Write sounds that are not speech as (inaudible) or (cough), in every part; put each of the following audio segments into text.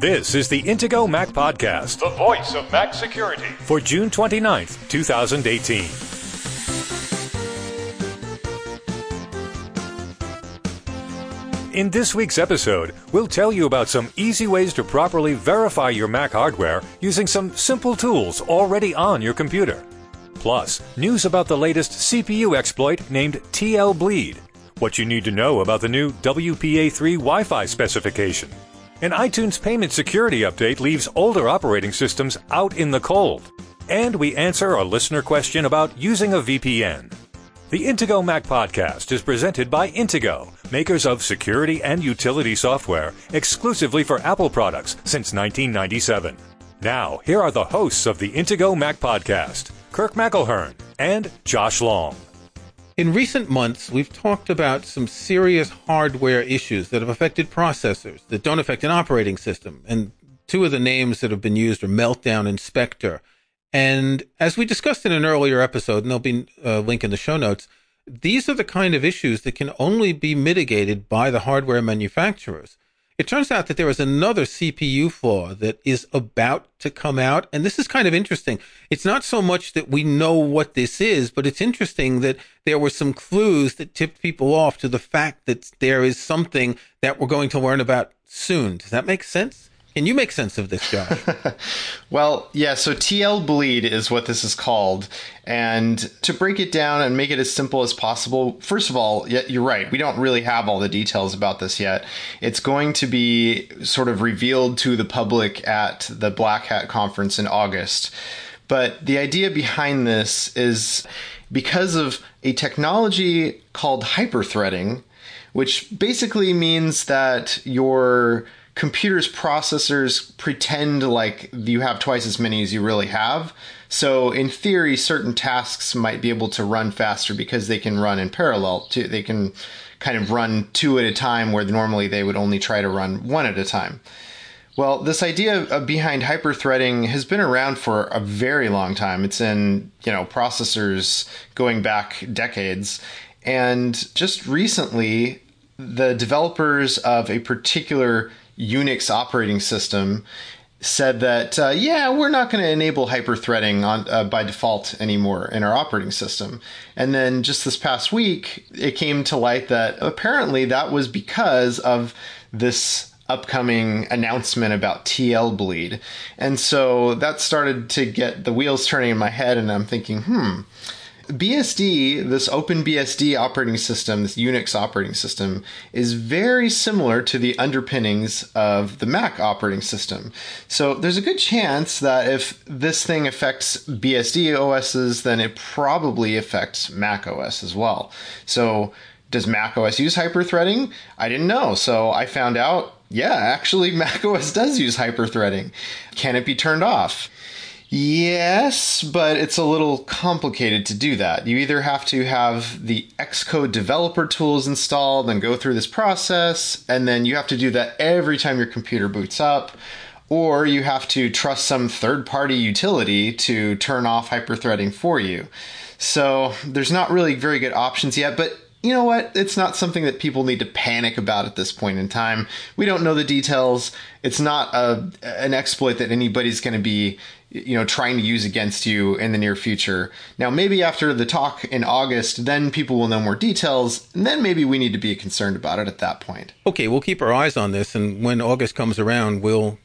This is the Intego Mac Podcast, the voice of Mac security. for June 29th, 2018. In this week's episode, we'll tell you about some easy ways to properly verify your Mac hardware using some simple tools already on your computer. Plus, news about the latest CPU exploit named TL Bleed, what you need to know about the new WPA3 Wi Fi specification. An iTunes payment security update leaves older operating systems out in the cold. And we answer a listener question about using a VPN. The Intego Mac podcast is presented by Intego, makers of security and utility software exclusively for Apple products since 1997. Now, here are the hosts of the Intego Mac podcast, Kirk McElhearn and Josh Long. In recent months, we've talked about some serious hardware issues that have affected processors that don't affect an operating system. And two of the names that have been used are Meltdown and Spectre. And as we discussed in an earlier episode, and there'll be a link in the show notes, these are the kind of issues that can only be mitigated by the hardware manufacturers. It turns out that there is another CPU flaw that is about to come out. And this is kind of interesting. It's not so much that we know what this is, but it's interesting that there were some clues that tipped people off to the fact that there is something that we're going to learn about soon. Does that make sense? Can you make sense of this, Josh? (laughs) Well, yeah, so TL bleed is what this is called. And to break it down and make it as simple as possible, first of all, you're right. We don't really have all the details about this yet. It's going to be sort of revealed to the public at the Black Hat conference in August. But the idea behind this is because of a technology called hyperthreading, which basically means that your computer's processors pretend like you have twice as many as you really have. So in theory, certain tasks might be able to run faster because they can run in parallel. To, they can kind of run two at a time where normally they would only try to run one at a time. Well, this idea of behind hyperthreading has been around for a very long time. It's in, you know, processors going back decades. And just recently, the developers of a particular Unix operating system said that uh, yeah we're not going to enable hyperthreading on uh, by default anymore in our operating system. And then just this past week it came to light that apparently that was because of this upcoming announcement about TL bleed. And so that started to get the wheels turning in my head and I'm thinking hmm BSD, this OpenBSD operating system, this Unix operating system, is very similar to the underpinnings of the Mac operating system. So there's a good chance that if this thing affects BSD OSs, then it probably affects Mac OS as well. So does Mac OS use hyperthreading? I didn't know. So I found out, yeah, actually (laughs) Mac OS does use hyperthreading. Can it be turned off? Yes, but it's a little complicated to do that. You either have to have the Xcode developer tools installed and go through this process, and then you have to do that every time your computer boots up, or you have to trust some third party utility to turn off hyperthreading for you. So there's not really very good options yet, but you know what? It's not something that people need to panic about at this point in time. We don't know the details. It's not a, an exploit that anybody's going to be, you know, trying to use against you in the near future. Now, maybe after the talk in August, then people will know more details, and then maybe we need to be concerned about it at that point. okay, we'll keep our eyes on this. And when August comes around, we'll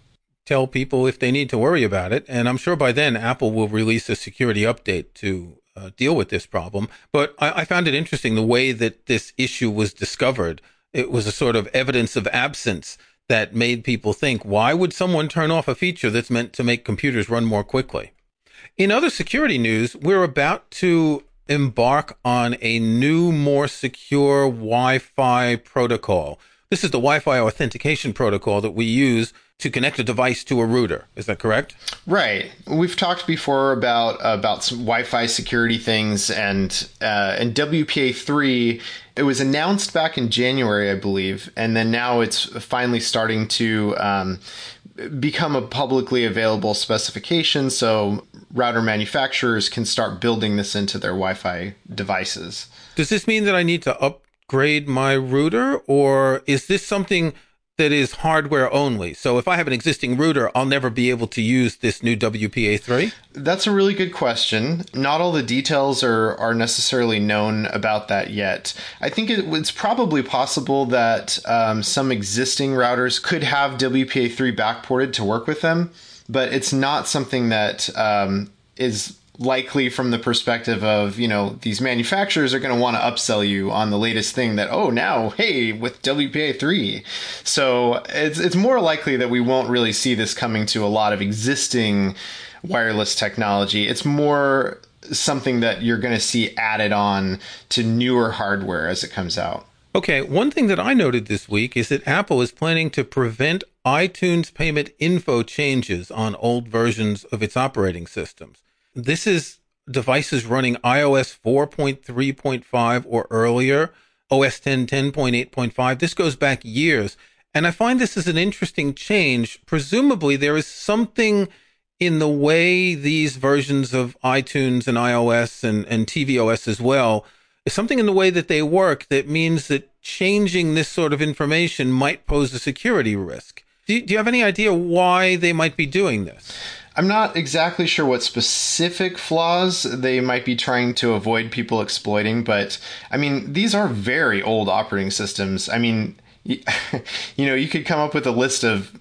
tell people if they need to worry about it. And I'm sure by then Apple will release a security update to uh, deal with this problem. But I, I found it interesting the way that this issue was discovered. It was a sort of evidence of absence that made people think, why would someone turn off a feature that's meant to make computers run more quickly? In other security news, we're about to embark on a new, more secure Wi Fi protocol. This is the Wi Fi authentication protocol that we use to connect a device to a router. Is that correct? Right. We've talked before about about some Wi-Fi security things and uh, and WPA three. It was announced back in January, I believe, and then now it's finally starting to um, become a publicly available specification. So router manufacturers can start building this into their Wi-Fi devices. Does this mean that I need to upgrade my router, or is this something that is hardware only? So if I have an existing router, I'll never be able to use this new WPA3? That's a really good question. Not all the details are, are necessarily known about that yet. I think it, it's probably possible that um, some existing routers could have WPA3 backported to work with them, but it's not something that um, is likely from the perspective of you know these manufacturers are going to want to upsell you on the latest thing that oh now hey with WPA3 so it's it's more likely that we won't really see this coming to a lot of existing wireless technology. It's more something that you're going to see added on to newer hardware as it comes out. Okay one thing that i noted this week is that apple is planning to prevent iTunes payment info changes on old versions of its operating systems this is devices running iOS 4.3.5 or earlier, OS 10 10.8.5. This goes back years. And I find this is an interesting change. Presumably, there is something in the way these versions of iTunes and iOS and, and tvOS as well, something in the way that they work that means that changing this sort of information might pose a security risk. Do you, do you have any idea why they might be doing this? I'm not exactly sure what specific flaws they might be trying to avoid people exploiting, but I mean, these are very old operating systems. I mean, (laughs) you know, you could come up with a list of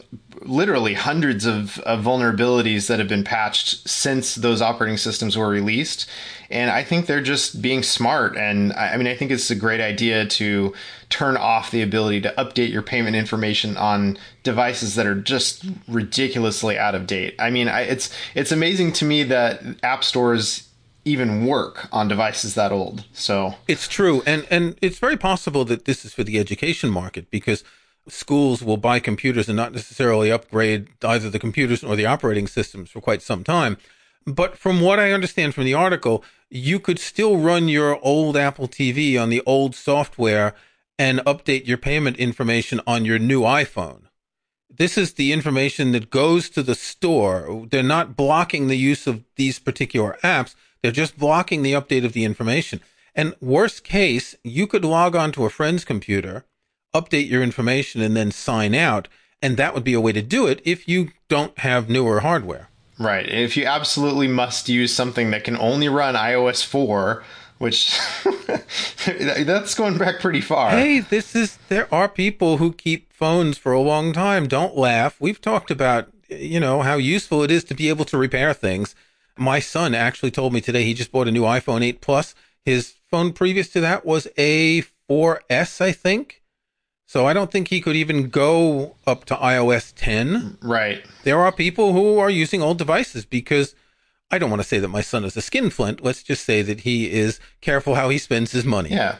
literally hundreds of, of, vulnerabilities that have been patched since those operating systems were released. And I think they're just being smart. And I, I mean, I think it's a great idea to turn off the ability to update your payment information on devices that are just ridiculously out of date. I mean, I, it's it's amazing to me that app stores even work on devices that old. So it's true, and and it's very possible that this is for the education market because schools will buy computers and not necessarily upgrade either the computers or the operating systems for quite some time. But from what I understand from the article, you could still run your old Apple TV on the old software and update your payment information on your new iPhone. This is the information that goes to the store. They're not blocking the use of these particular apps. They're just blocking the update of the information. And worst case, you could log on to a friend's computer, update your information, and then sign out. And that would be a way to do it if you don't have newer hardware. Right. If you absolutely must use something that can only run iOS 4, which (laughs) that's going back pretty far. Hey, this is there are people who keep phones for a long time. Don't laugh. We've talked about you know how useful it is to be able to repair things. My son actually told me today he just bought a new iPhone 8 Plus. His phone previous to that was a 4S, I think. So I don't think he could even go up to iOS 10. Right. There are people who are using old devices because I don't want to say that my son is a skinflint. Let's just say that he is careful how he spends his money. Yeah.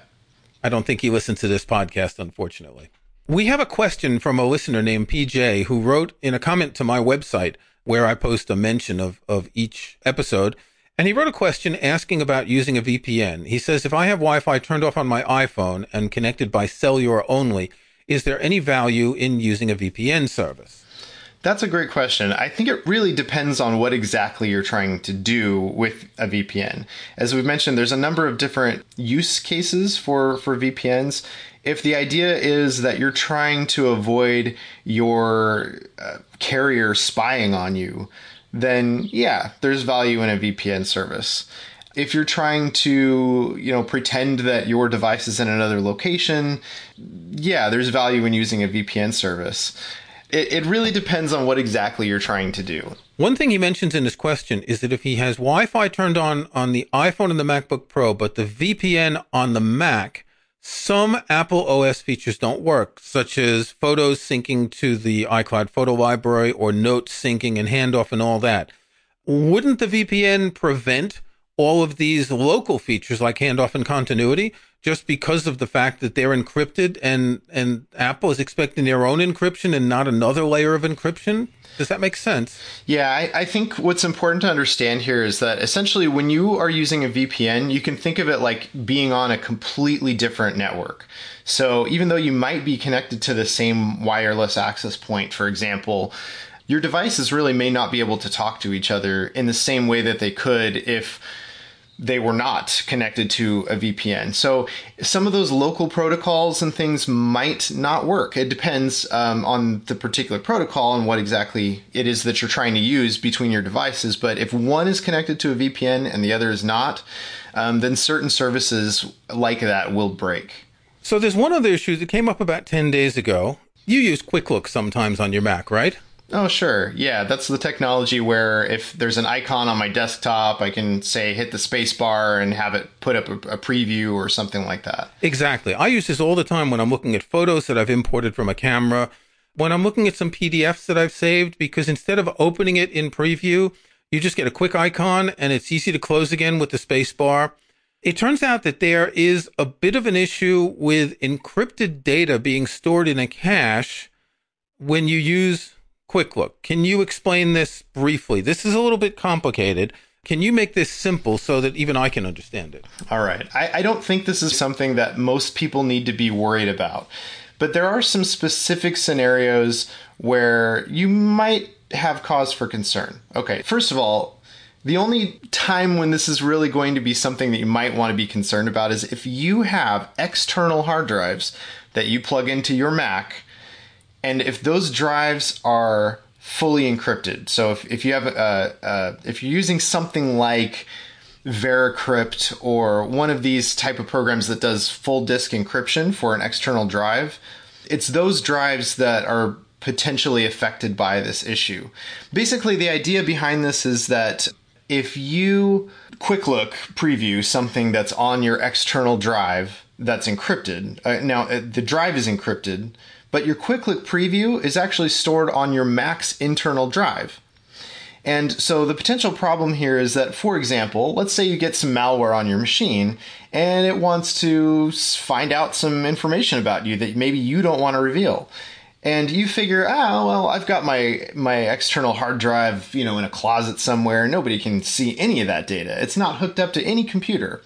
I don't think he listens to this podcast, unfortunately. We have a question from a listener named PJ who wrote in a comment to my website where I post a mention of, of each episode. And he wrote a question asking about using a VPN. He says, if I have Wi Fi turned off on my iPhone and connected by cellular only, is there any value in using a VPN service? That's a great question. I think it really depends on what exactly you're trying to do with a VPN. As we've mentioned, there's a number of different use cases for, for VPNs. If the idea is that you're trying to avoid your uh, carrier spying on you, then yeah, there's value in a VPN service. If you're trying to, you know, pretend that your device is in another location, yeah, there's value in using a VPN service it, it really depends on what exactly you're trying to do. One thing he mentions in his question is that if he has Wi Fi turned on on the iPhone and the MacBook Pro, but the VPN on the Mac, some Apple OS features don't work, such as photos syncing to the iCloud photo library or notes syncing and handoff and all that. Wouldn't the VPN prevent all of these local features like handoff and continuity? just because of the fact that they're encrypted and and Apple is expecting their own encryption and not another layer of encryption? Does that make sense? Yeah, I, I, think what's important to understand here is that essentially when you are using a VPN, you can think of it like being on a completely different network. So even though you might be connected to the same wireless access point, for example, your devices really may not be able to talk to each other in the same way that they could if they were not connected to a VPN. So some of those local protocols and things might not work. It depends um, on the particular protocol and what exactly it is that you're trying to use between your devices. But if one is connected to a VPN and the other is not, um, then certain services like that will break. So there's one other issue that came up about 10 days ago. You use Quick Look sometimes on your Mac, right? Oh, sure. Yeah, that's the technology where if there's an icon on my desktop, I can say hit the space bar and have it put up a, a, preview or something like that. Exactly. I use this all the time when I'm looking at photos that I've imported from a camera, when I'm looking at some PDFs that I've saved, because instead of opening it in preview, you just get a quick icon and it's easy to close again with the space bar. It turns out that there is a bit of an issue with encrypted data being stored in a cache when you use Quick Look. Can you explain this briefly? This is a little bit complicated. Can you make this simple so that even I can understand it? All right. I, I don't think this is something that most people need to be worried about, but there are some specific scenarios where you might have cause for concern. Okay, first of all, the only time when this is really going to be something that you might want to be concerned about is if you have external hard drives that you plug into your Mac, and if those drives are fully encrypted. So if, if you have a, a if you're using something like Veracrypt or one of these type of programs that does full disk encryption for an external drive, it's those drives that are potentially affected by this issue. Basically, the idea behind this is that if you quick look preview something that's on your external drive that's encrypted, uh, now uh, the drive is encrypted, but your quick look preview is actually stored on your Mac's internal drive. And so the potential problem here is that, for example, let's say you get some malware on your machine and it wants to find out some information about you that maybe you don't want to reveal and you figure, ah, well, I've got my my external hard drive, you know, in a closet somewhere. Nobody can see any of that data. It's not hooked up to any computer.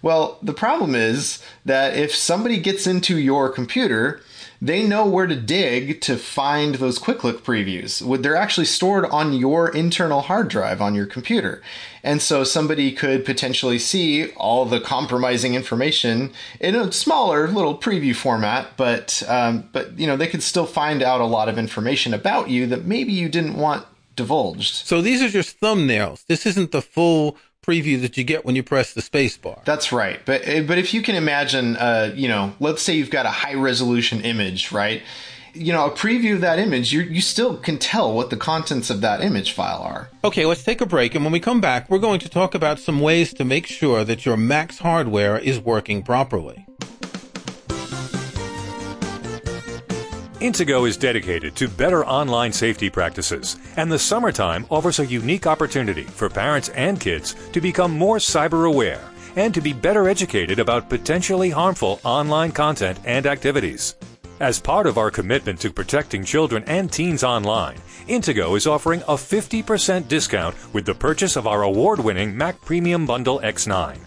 Well, the problem is that if somebody gets into your computer they know where to dig to find those quick look previews. They're actually stored on your internal hard drive on your computer. And so somebody could potentially see all the compromising information in a smaller little preview format, but um, but you know they could still find out a lot of information about you that maybe you didn't want divulged. So these are just thumbnails. This isn't the full preview that you get when you press the space bar. That's right. But eh, but if you can imagine, uh, you know, let's say you've got a high resolution image, right? You know, a preview of that image, you you still can tell what the contents of that image file are. Okay, let's take a break, and when we come back, we're going to talk about some ways to make sure that your Mac's hardware is working properly. Intego is dedicated to better online safety practices, and the summertime offers a unique opportunity for parents and kids to become more cyber aware and to be better educated about potentially harmful online content and activities. As part of our commitment to protecting children and teens online, Intego is offering a 50% discount with the purchase of our award winning Mac Premium Bundle X9.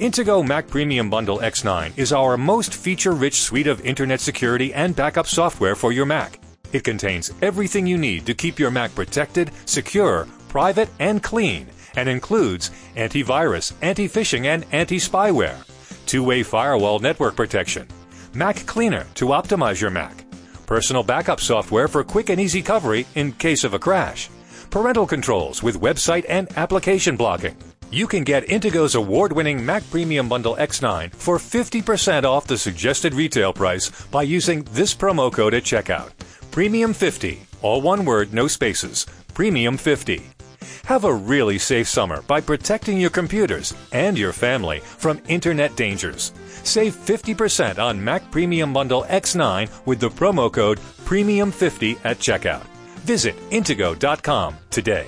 Intego Mac Premium Bundle X9 is our most feature rich suite of internet security and backup software for your Mac. It contains everything you need to keep your Mac protected, secure, private, and clean, and includes antivirus, anti phishing, and anti spyware, two way firewall network protection, Mac Cleaner to optimize your Mac, personal backup software for quick and easy recovery in case of a crash, parental controls with website and application blocking you can get Intego's award winning Mac Premium Bundle X9 for 50% off the suggested retail price by using this promo code at checkout. Premium 50, all one word, no spaces. Premium 50. Have a really safe summer by protecting your computers and your family from internet dangers. Save 50% on Mac Premium Bundle X9 with the promo code Premium50 at checkout. Visit Intego.com today.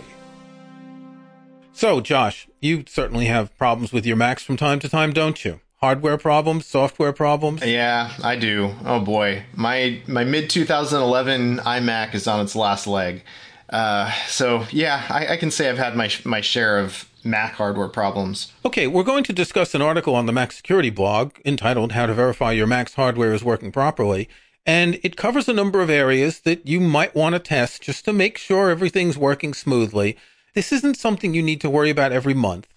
So, Josh, you certainly have problems with your Macs from time to time, don't you? Hardware problems, software problems? Yeah, I do. Oh boy. My my mid 2011 iMac is on its last leg. Uh, so yeah, I, I, can say I've had my my share of Mac hardware problems. Okay, we're going to discuss an article on the Mac Security blog entitled "How to Verify Your Mac's Hardware is Working Properly," and it covers a number of areas that you might want to test just to make sure everything's working smoothly this isn't something you need to worry about every month.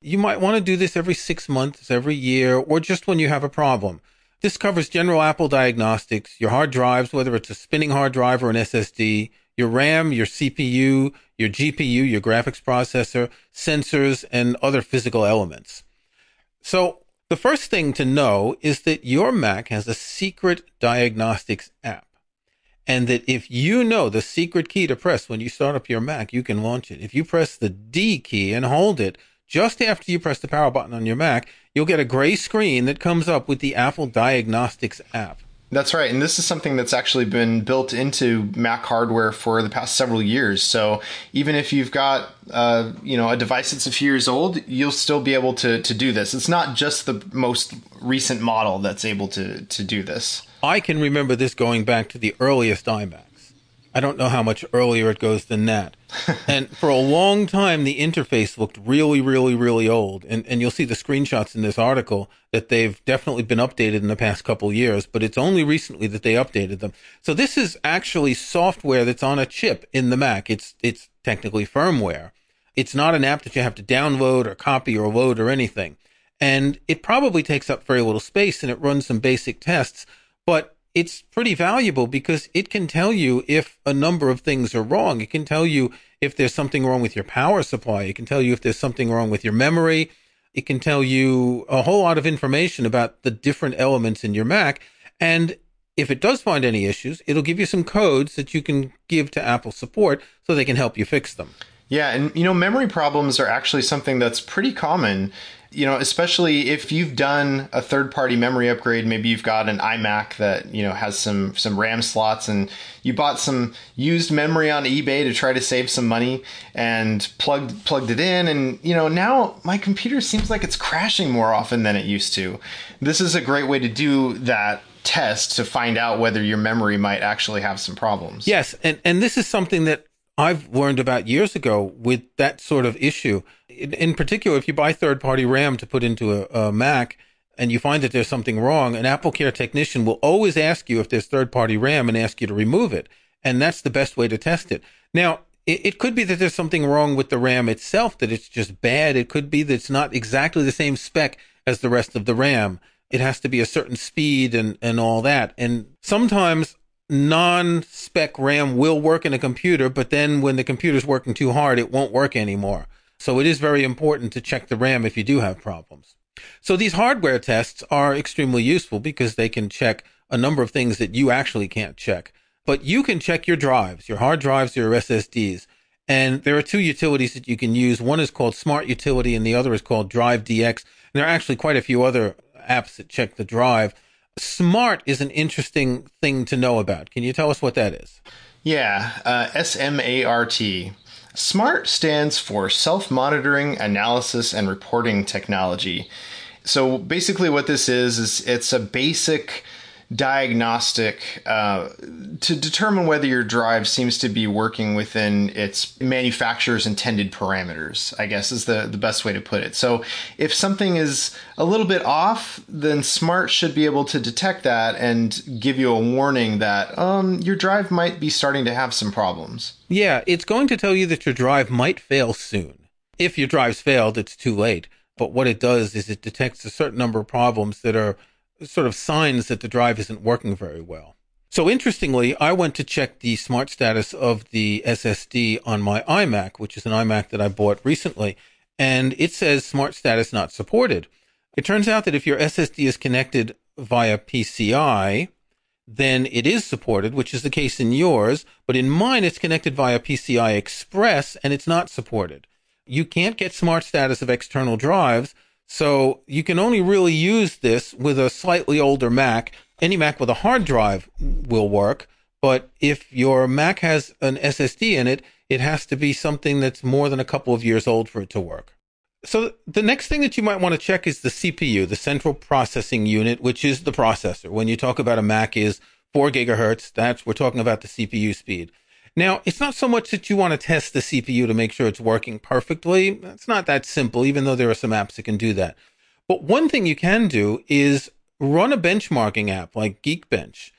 You might want to do this every six months, every year, or just when you have a problem. This covers general Apple diagnostics, your hard drives, whether it's a spinning hard drive or an SSD, your RAM, your CPU, your GPU, your graphics processor, sensors, and other physical elements. So the first thing to know is that your Mac has a secret diagnostics app. And that if you know the secret key to press when you start up your Mac, you can launch it. If you press the D key and hold it just after you press the power button on your Mac, you'll get a gray screen that comes up with the Apple Diagnostics app. That's right. And this is something that's actually been built into Mac hardware for the past several years. So even if you've got uh, you know a device that's a few years old, you'll still be able to to do this. It's not just the most recent model that's able to to do this. I can remember this going back to the earliest iMac. I don't know how much earlier it goes than that. (laughs) and for a long time, the interface looked really, really, really old. And, and you'll see the screenshots in this article that they've definitely been updated in the past couple years, but it's only recently that they updated them. So this is actually software that's on a chip in the Mac. It's, it's technically firmware. It's not an app that you have to download or copy or load or anything. And it probably takes up very little space and it runs some basic tests, but it's pretty valuable because it can tell you if a number of things are wrong. It can tell you if there's something wrong with your power supply. It can tell you if there's something wrong with your memory. It can tell you a whole lot of information about the different elements in your Mac. And if it does find any issues, it'll give you some codes that you can give to Apple support so they can help you fix them. Yeah, and you know, memory problems are actually something that's pretty common you know, especially if you've done a third-party memory upgrade, maybe you've got an iMac that you know has some some RAM slots, and you bought some used memory on eBay to try to save some money, and plugged plugged it in, and you know now my computer seems like it's crashing more often than it used to. This is a great way to do that test to find out whether your memory might actually have some problems. Yes, and and this is something that I've learned about years ago with that sort of issue. In, in particular, if you buy third party RAM to put into a, a, Mac and you find that there's something wrong, an Apple Care technician will always ask you if there's third party RAM and ask you to remove it. And that's the best way to test it. Now, it, it could be that there's something wrong with the RAM itself, that it's just bad. It could be that it's not exactly the same spec as the rest of the RAM. It has to be a certain speed and, and all that. And sometimes non-spec RAM will work in a computer, but then when the computer's working too hard, it won't work anymore. So it is very important to check the RAM if you do have problems. So these hardware tests are extremely useful because they can check a number of things that you actually can't check. But you can check your drives, your hard drives, your SSDs. And there are two utilities that you can use. One is called Smart Utility and the other is called Drive DX. And there are actually quite a few other apps that check the drive. Smart is an interesting thing to know about. Can you tell us what that is? Yeah, uh, S M A R T. SMART stands for Self Monitoring, Analysis, and Reporting Technology. So basically, what this is is it's a basic diagnostic uh, to determine whether your drive seems to be working within its manufacturer's intended parameters, I guess is the, the best way to put it. So if something is a little bit off, then Smart should be able to detect that and give you a warning that um, your drive might be starting to have some problems. Yeah, it's going to tell you that your drive might fail soon. If your drive's failed, it's too late. But what it does is it detects a certain number of problems that are sort of signs that the drive isn't working very well. So interestingly, I went to check the smart status of the SSD on my iMac, which is an iMac that I bought recently, and it says smart status not supported. It turns out that if your SSD is connected via PCI, then it is supported, which is the case in yours, but in mine it's connected via PCI Express and it's not supported. You can't get smart status of external drives so you can only really use this with a slightly older Mac. Any Mac with a hard drive will work, but if your Mac has an SSD in it, it has to be something that's more than a couple of years old for it to work. So the next thing that you might want to check is the CPU, the central processing unit, which is the processor. When you talk about a Mac is 4 gigahertz, that's we're talking about the CPU speed. Now, it's not so much that you want to test the CPU to make sure it's working perfectly. It's not that simple, even though there are some apps that can do that. But one thing you can do is run a benchmarking app like Geekbench.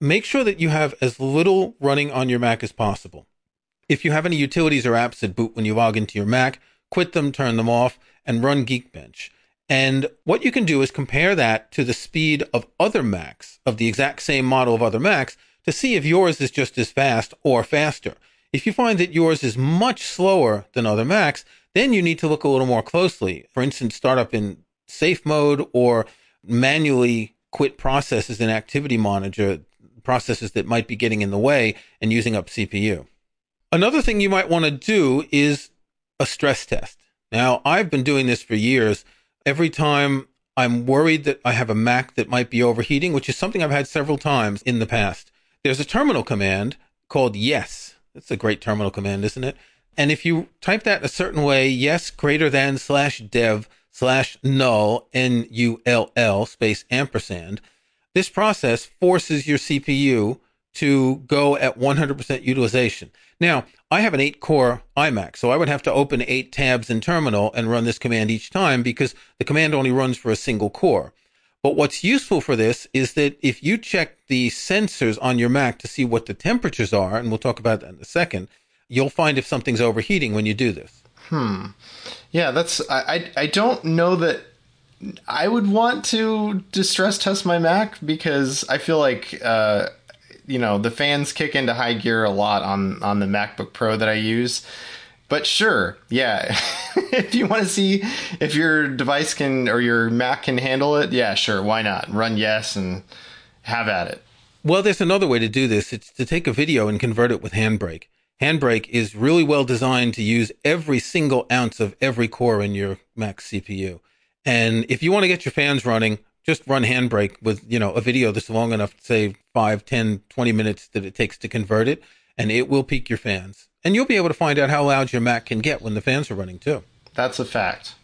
Make sure that you have as little running on your Mac as possible. If you have any utilities or apps that boot when you log into your Mac, quit them, turn them off, and run Geekbench. And what you can do is compare that to the speed of other Macs, of the exact same model of other Macs, to see if yours is just as fast or faster. If you find that yours is much slower than other Macs, then you need to look a little more closely. For instance, start up in safe mode or manually quit processes in Activity Monitor, processes that might be getting in the way and using up CPU. Another thing you might want to do is a stress test. Now, I've been doing this for years. Every time I'm worried that I have a Mac that might be overheating, which is something I've had several times in the past, there's a terminal command called yes. That's a great terminal command, isn't it? And if you type that a certain way, yes greater than slash dev slash null, N U L L space ampersand, this process forces your CPU to go at 100% utilization. Now, I have an eight core iMac, so I would have to open eight tabs in terminal and run this command each time because the command only runs for a single core. But what's useful for this is that if you check the sensors on your Mac to see what the temperatures are, and we'll talk about that in a second, you'll find if something's overheating when you do this. Hmm. Yeah, that's I I, I don't know that I would want to distress test my Mac because I feel like uh, you know the fans kick into high gear a lot on on the MacBook Pro that I use. But sure, yeah. (laughs) if you want to see if your device can or your Mac can handle it, yeah, sure, why not? Run yes and have at it. Well, there's another way to do this. It's to take a video and convert it with Handbrake. Handbrake is really well designed to use every single ounce of every core in your Mac CPU. And if you want to get your fans running, just run Handbrake with, you know, a video that's long enough to say 5, 10, 20 minutes that it takes to convert it, and it will peak your fans. And you'll be able to find out how loud your Mac can get when the fans are running too. That's a fact.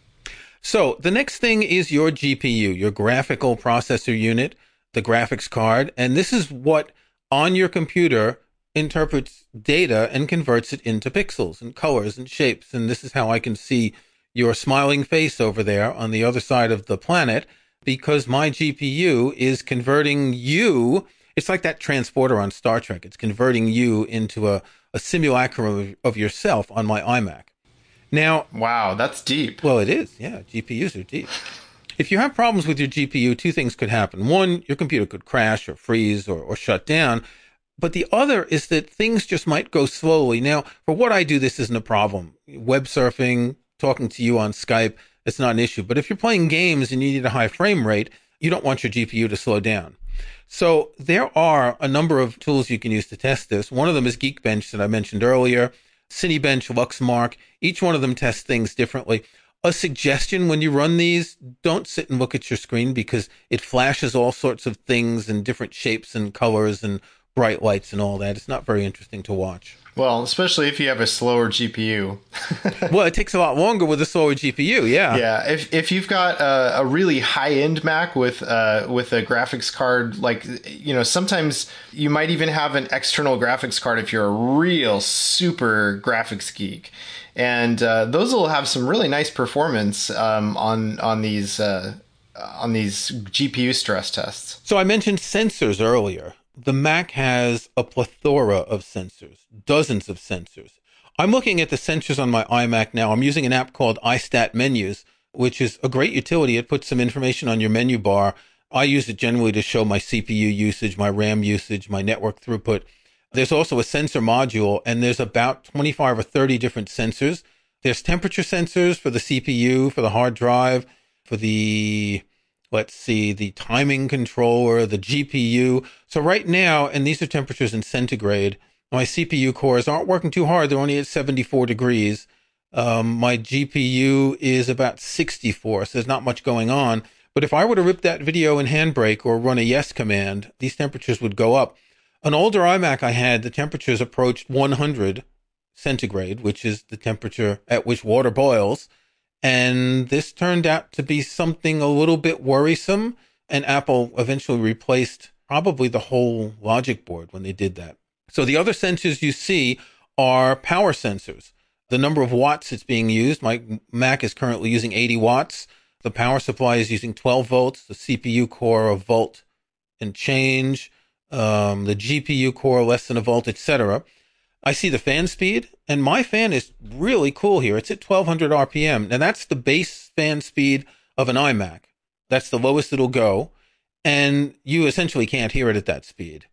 So the next thing is your GPU, your graphical processor unit, the graphics card. And this is what on your computer interprets data and converts it into pixels and colors and shapes. And this is how I can see your smiling face over there on the other side of the planet because my GPU is converting you. It's like that transporter on Star Trek. It's converting you into a, a simulacrum of, of yourself on my iMac. Now, wow, that's deep. Well, it is. Yeah, GPUs are deep. If you have problems with your GPU, two things could happen. One, your computer could crash or freeze or, or shut down. But the other is that things just might go slowly. Now, for what I do, this isn't a problem. Web surfing, talking to you on Skype, it's not an issue. But if you're playing games and you need a high frame rate, you don't want your GPU to slow down. So there are a number of tools you can use to test this. One of them is Geekbench that I mentioned earlier, Cinebench, Luxmark. Each one of them tests things differently. A suggestion when you run these, don't sit and look at your screen because it flashes all sorts of things in different shapes and colors and bright lights and all that. It's not very interesting to watch. Well, especially if you have a slower GPU. (laughs) well, it takes a lot longer with a slower GPU. Yeah. Yeah. If if you've got a, a really high end Mac with uh, with a graphics card, like you know, sometimes you might even have an external graphics card if you're a real super graphics geek, and uh, those will have some really nice performance um, on on these. Uh, on these GPU stress tests. So I mentioned sensors earlier the Mac has a plethora of sensors, dozens of sensors. I'm looking at the sensors on my iMac now. I'm using an app called iStat Menus, which is a great utility. It puts some information on your menu bar. I use it generally to show my CPU usage, my RAM usage, my network throughput. There's also a sensor module, and there's about 25 or 30 different sensors. There's temperature sensors for the CPU, for the hard drive, for the let's see, the timing controller, the GPU. So right now, and these are temperatures in centigrade, my CPU cores aren't working too hard. They're only at 74 degrees. Um, my GPU is about 64, so there's not much going on. But if I were to rip that video in Handbrake or run a yes command, these temperatures would go up. An older iMac I had, the temperatures approached 100 centigrade, which is the temperature at which water boils. And this turned out to be something a little bit worrisome. And Apple eventually replaced probably the whole logic board when they did that. So the other sensors you see are power sensors. The number of watts it's being used. My Mac is currently using 80 watts. The power supply is using 12 volts. The CPU core a volt and change. Um, the GPU core less than a volt, etc. I see the fan speed, and my fan is really cool here. It's at 1200 RPM. and that's the base fan speed of an iMac. That's the lowest it'll go. And you essentially can't hear it at that speed.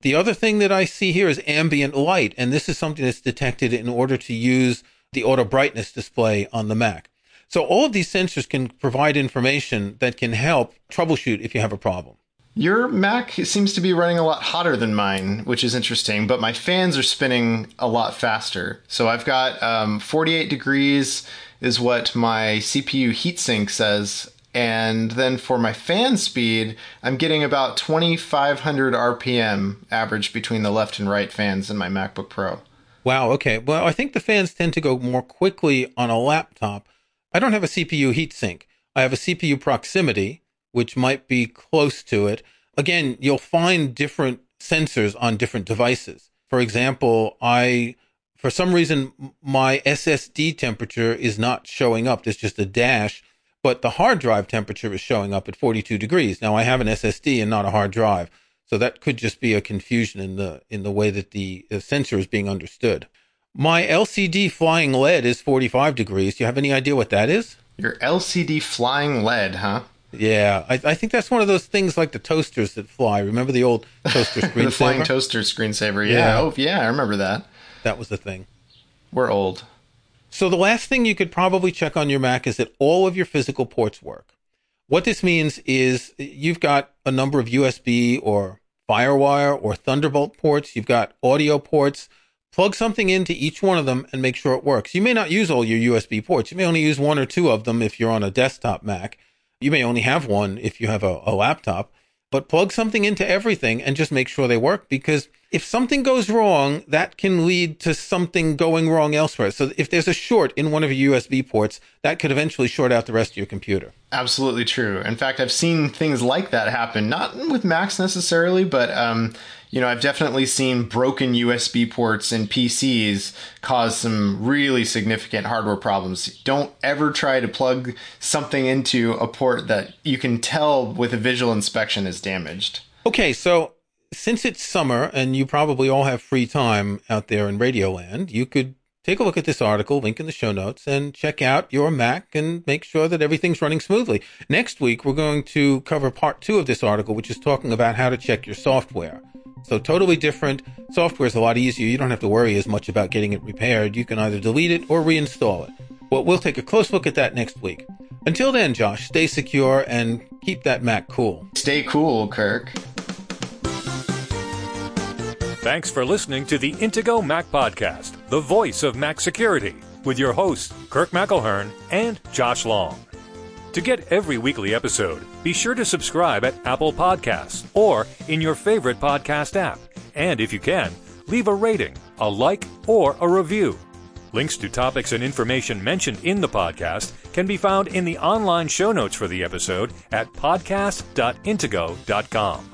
The other thing that I see here is ambient light. And this is something that's detected in order to use the auto brightness display on the Mac. So all of these sensors can provide information that can help troubleshoot if you have a problem. Your Mac seems to be running a lot hotter than mine, which is interesting, but my fans are spinning a lot faster. So I've got um, 48 degrees is what my CPU heatsink says. And then for my fan speed, I'm getting about 2500 RPM average between the left and right fans in my MacBook Pro. Wow. Okay. Well, I think the fans tend to go more quickly on a laptop. I don't have a CPU heatsink. I have a CPU proximity, which might be close to it. Again, you'll find different sensors on different devices. For example, I, for some reason, my SSD temperature is not showing up. There's just a dash, but the hard drive temperature is showing up at 42 degrees. Now I have an SSD and not a hard drive. So that could just be a confusion in the, in the way that the, the sensor is being understood. My LCD flying lead is 45 degrees. Do you have any idea what that is? Your LCD flying lead, huh? Yeah, I, I, think that's one of those things like the toasters that fly. Remember the old toaster (laughs) screensaver? the flying toaster screensaver. Yeah. yeah. Oh, yeah. I remember that. That was the thing. We're old. So the last thing you could probably check on your Mac is that all of your physical ports work. What this means is you've got a number of USB or FireWire or Thunderbolt ports. You've got audio ports. Plug something into each one of them and make sure it works. You may not use all your USB ports. You may only use one or two of them if you're on a desktop Mac. You may only have one if you have a, a laptop, but plug something into everything and just make sure they work because if something goes wrong, that can lead to something going wrong elsewhere. So if there's a short in one of your USB ports, that could eventually short out the rest of your computer. Absolutely true. In fact, I've seen things like that happen, not with Macs necessarily, but um, you know, I've definitely seen broken USB ports in PCs cause some really significant hardware problems. Don't ever try to plug something into a port that you can tell with a visual inspection is damaged. Okay, so since it's summer and you probably all have free time out there in Radioland, you could take a look at this article, link in the show notes, and check out your Mac and make sure that everything's running smoothly. Next week, we're going to cover part two of this article, which is talking about how to check your software. So totally different. Software is a lot easier. You don't have to worry as much about getting it repaired. You can either delete it or reinstall it. Well, we'll take a close look at that next week. Until then, Josh, stay secure and keep that Mac cool. Stay cool, Kirk. Thanks for listening to the Intego Mac Podcast, the voice of Mac security, with your hosts, Kirk McElhearn and Josh Long. To get every weekly episode, be sure to subscribe at Apple Podcasts or in your favorite podcast app. And if you can, leave a rating, a like, or a review. Links to topics and information mentioned in the podcast can be found in the online show notes for the episode at podcast.intego.com.